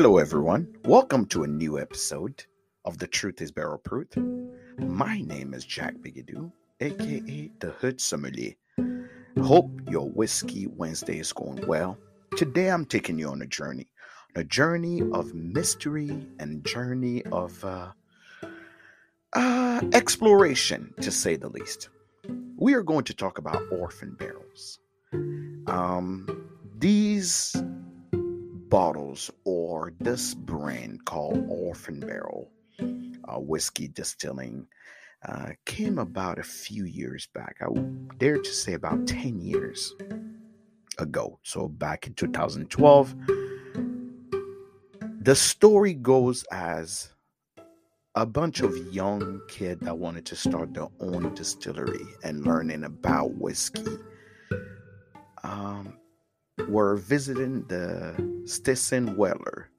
Hello, everyone. Welcome to a new episode of The Truth is Barrel Proof. My name is Jack Bigadoo, aka The Hood Sommelier. Hope your Whiskey Wednesday is going well. Today, I'm taking you on a journey, a journey of mystery and journey of uh, uh, exploration, to say the least. We are going to talk about orphan barrels. Um, these bottles or this brand called Orphan Barrel uh, Whiskey Distilling uh, came about a few years back. I dare to say about 10 years ago. So back in 2012. The story goes as a bunch of young kids that wanted to start their own distillery and learning about whiskey um, were visiting the Stitzel Weller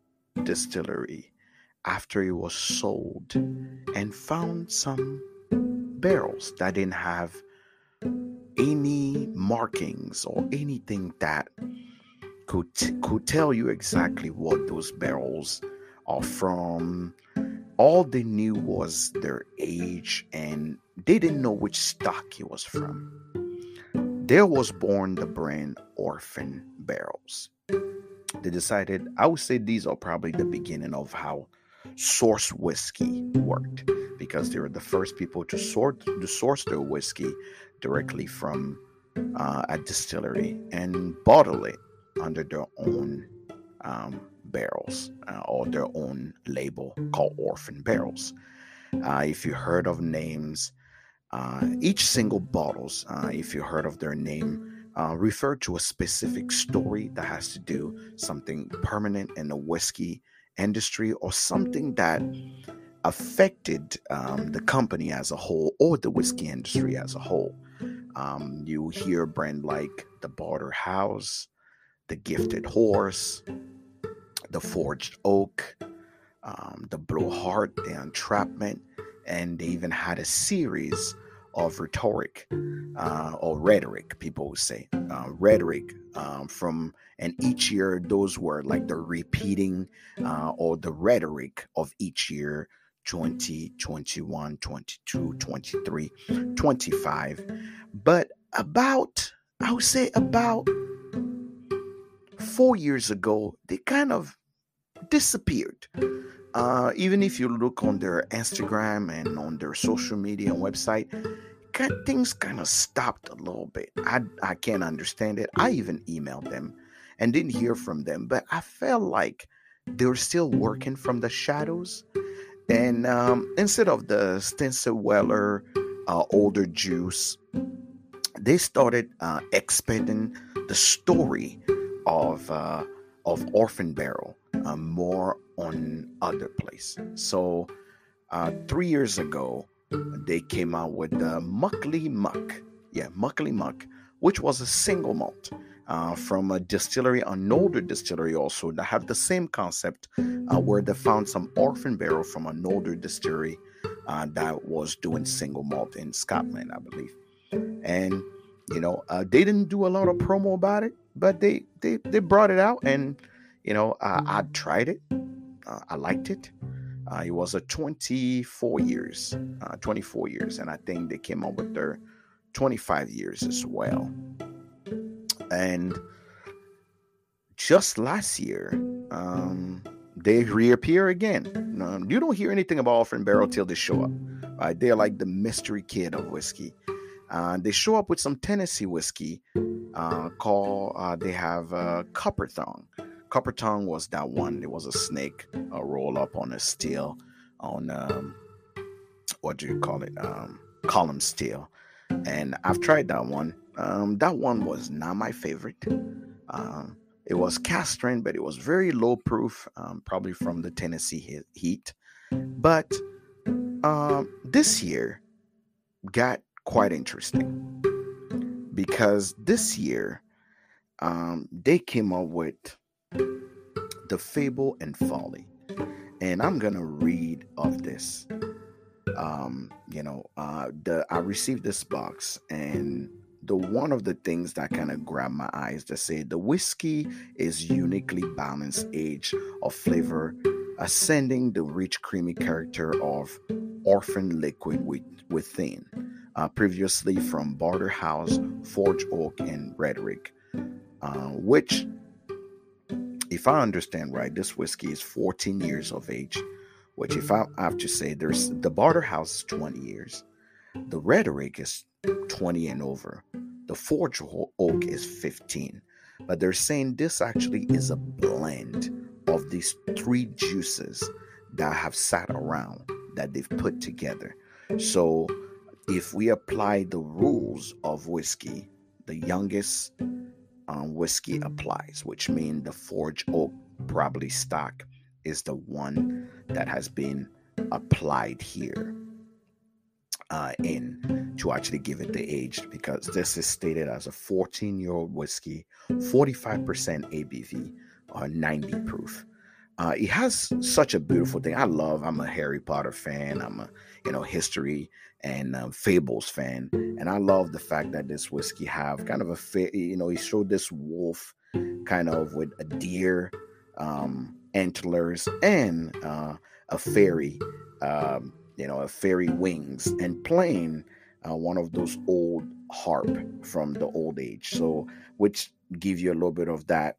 distillery after it was sold and found some barrels that didn't have any markings or anything that could could tell you exactly what those barrels are from. All they knew was their age and they didn't know which stock it was from. There was born the brand Orphan Barrels. They decided, I would say these are probably the beginning of how source whiskey worked because they were the first people to sort to source their whiskey directly from uh, a distillery and bottle it under their own um, barrels uh, or their own label called orphan barrels. Uh, if you heard of names each single bottles, uh, if you heard of their name, uh, refer to a specific story that has to do something permanent in the whiskey industry or something that affected um, the company as a whole or the whiskey industry as a whole. Um, you hear brand like the Barter House, the Gifted Horse, the Forged Oak, um, the Heart, the Entrapment, and they even had a series of rhetoric uh, or rhetoric, people would say uh, rhetoric um, from, and each year those were like the repeating uh, or the rhetoric of each year 20, 21, 22, 23, 25. But about, I would say about four years ago, they kind of disappeared. Uh, even if you look on their Instagram and on their social media and website, things kind of stopped a little bit. I I can't understand it. I even emailed them and didn't hear from them, but I felt like they were still working from the shadows. And um, instead of the Stitzel Weller uh, older juice, they started uh, expanding the story of uh, of Orphan Barrel uh, more on other place. So uh, three years ago, they came out with the Muckety Muck. Yeah, Muckety Muck, which was a single malt. Uh, from a distillery, an older distillery also that have the same concept, uh, where they found some orphan barrel from an older distillery uh, that was doing single malt in Scotland, I believe. And you know, uh, they didn't do a lot of promo about it, but they they they brought it out, and you know, I tried it, uh, I liked it. Uh, it was a 24 years, uh, 24 years, and I think they came up with their 25 years as well. And just last year, um, they reappear again. Um, you don't hear anything about Orphan Barrel till they show up. Right? They're like the mystery kid of whiskey. Uh, they show up with some Tennessee whiskey uh, called, uh, they have uh, Copper Tongue. Copper tongue was that one. It was a snake, a roll up on a steel, on um, what do you call it? Um, column steel. And I've tried that one. Um, that one was not my favorite. Um, it was cast strength, but it was very low proof, um, probably from the Tennessee heat. But um, this year got quite interesting because this year um, they came up with the Fable and Folly. And I'm gonna read of this. Um, you know, uh, the I received this box, and the one of the things that kind of grabbed my eyes to say the whiskey is uniquely balanced age of flavor, ascending the rich creamy character of orphan liquid within. Uh, previously from Barter House, Forge Oak, and Rhetoric, uh, which, if I understand right, this whiskey is 14 years of age. Which, if I have to say, there's the Barter House is 20 years, the Rhetoric is 20 and over. The Forge Oak is 15. But they're saying this actually is a blend of these three juices that have sat around that they've put together. So if we apply the rules of whiskey, the youngest um, whiskey applies, which means the Forge Oak probably stock is the one that has been applied here uh, in to actually give it the age because this is stated as a 14 year old whiskey, 45% ABV, or 90 proof. Uh, it has such a beautiful thing. I love. I'm a Harry Potter fan. I'm a you know history and um, fables fan, and I love the fact that this whiskey have kind of a fa- you know he showed this wolf kind of with a deer um, antlers and uh, a fairy um, you know, a fairy wings and playing uh, one of those old harp from the old age. So, which give you a little bit of that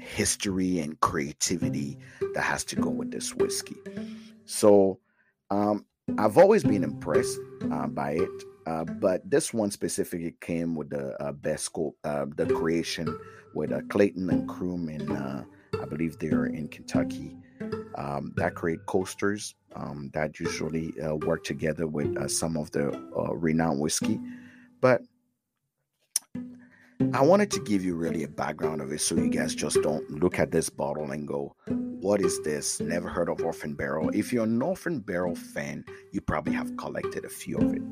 history and creativity that has to go with this whiskey. So, um, I've always been impressed uh, by it, uh, but this one specifically came with the uh, best scope, uh, the creation with uh, Clayton and Crume, and uh, I believe they're in Kentucky um, that create coasters um, that usually work together with some of the renowned whiskey. But I wanted to give you really a background of it so you guys just don't look at this bottle and go, What is this? Never heard of Orphan Barrel. If you're an Orphan Barrel fan, you probably have collected a few of it.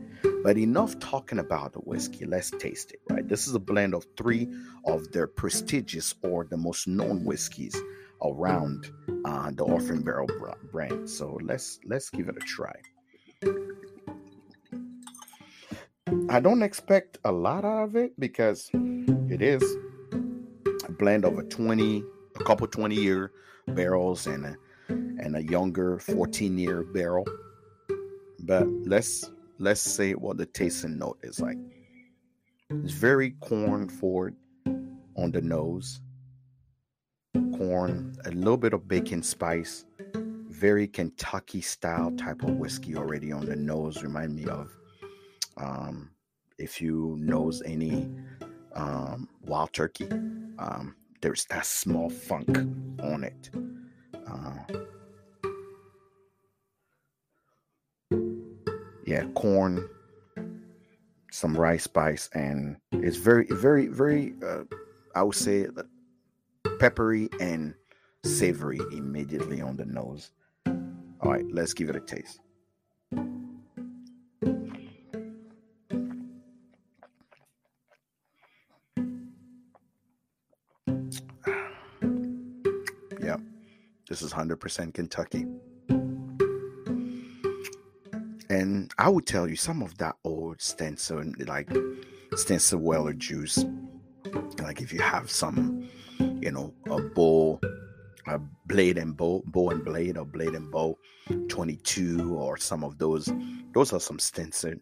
But enough talking about the whiskey, let's taste it, right? This is a blend of three of their prestigious or the most known whiskeys around uh, the Orphan Barrel brand. So let's let's give it a try. I don't expect a lot out of it because it is a blend of a 20, a couple 20 year barrels and a, and a younger 14 year barrel. But let's let's say what the tasting note is like. It's very corn forward on the nose corn, a little bit of bacon spice, very Kentucky style type of whiskey already on the nose. Remind me of um, if you knows any um, wild turkey, um, there's that small funk on it. Uh, yeah, corn, some rice spice, and it's very, very, very. Uh, I would say peppery and savory immediately on the nose. All right, let's give it a taste. This is 100% Kentucky. And I would tell you some of that old Stensel, like Stensel Weller juice, like if you have some you know, a bow, a blade and bow, bow and blade, or blade and bow 22, or some of those. Those are some Stenson,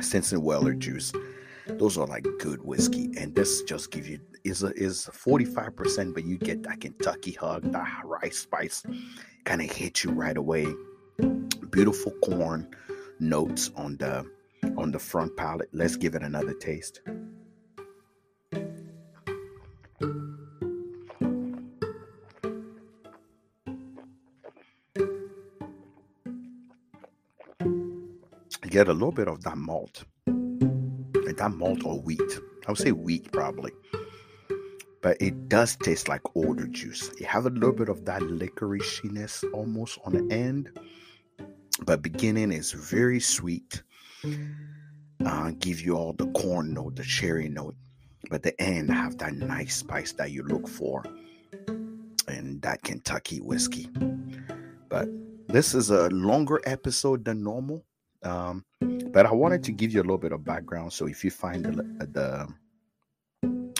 Stenson Weller juice. Those are like good whiskey, and this just gives you is a, is 45%, but you get that Kentucky hug, that rice spice, kind of hit you right away. Beautiful corn notes on the on the front palate. Let's give it another taste. get a little bit of that malt. Like that malt or wheat. I would say wheat probably. But it does taste like older juice. You have a little bit of that licoriceiness almost on the end. But beginning is very sweet. Uh, give you all the corn note, the cherry note. But the end have that nice spice that you look for in that Kentucky whiskey. But this is a longer episode than normal. Um, but I wanted to give you a little bit of background. So if you find the, the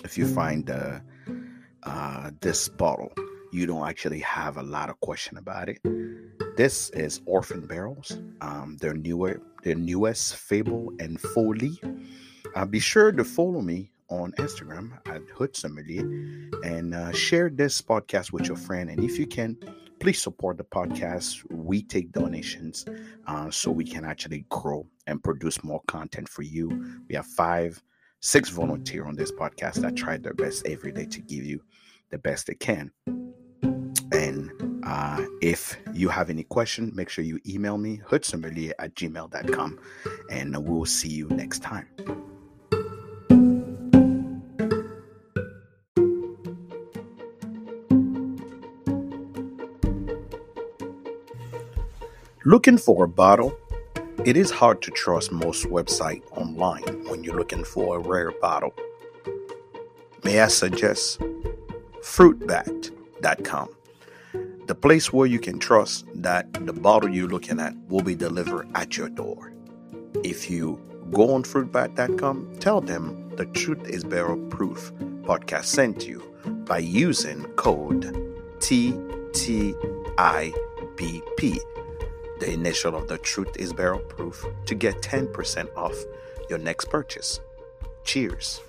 if you find the, uh, this bottle, you don't actually have a lot of question about it. This is Orphan Barrels. Um, their newer, their newest Fable and Folly. Uh, be sure to follow me on Instagram at Hood Sommelier and uh, share this podcast with your friend. And if you can, please support the podcast. We take donations uh, so we can actually grow and produce more content for you. We have five, six volunteers on this podcast that try their best every day to give you the best they can. And uh, if you have any question, make sure you email me, hoodsommelier at gmail.com, and we'll see you next time. Looking for a bottle? It is hard to trust most websites online when you're looking for a rare bottle. May I suggest fruitbat.com, the place where you can trust that the bottle you're looking at will be delivered at your door. If you go on fruitbat.com, tell them the Truth is Barrel Proof podcast sent you by using code TTIBP the initial of the truth is barrel proof to get 10% off your next purchase. Cheers.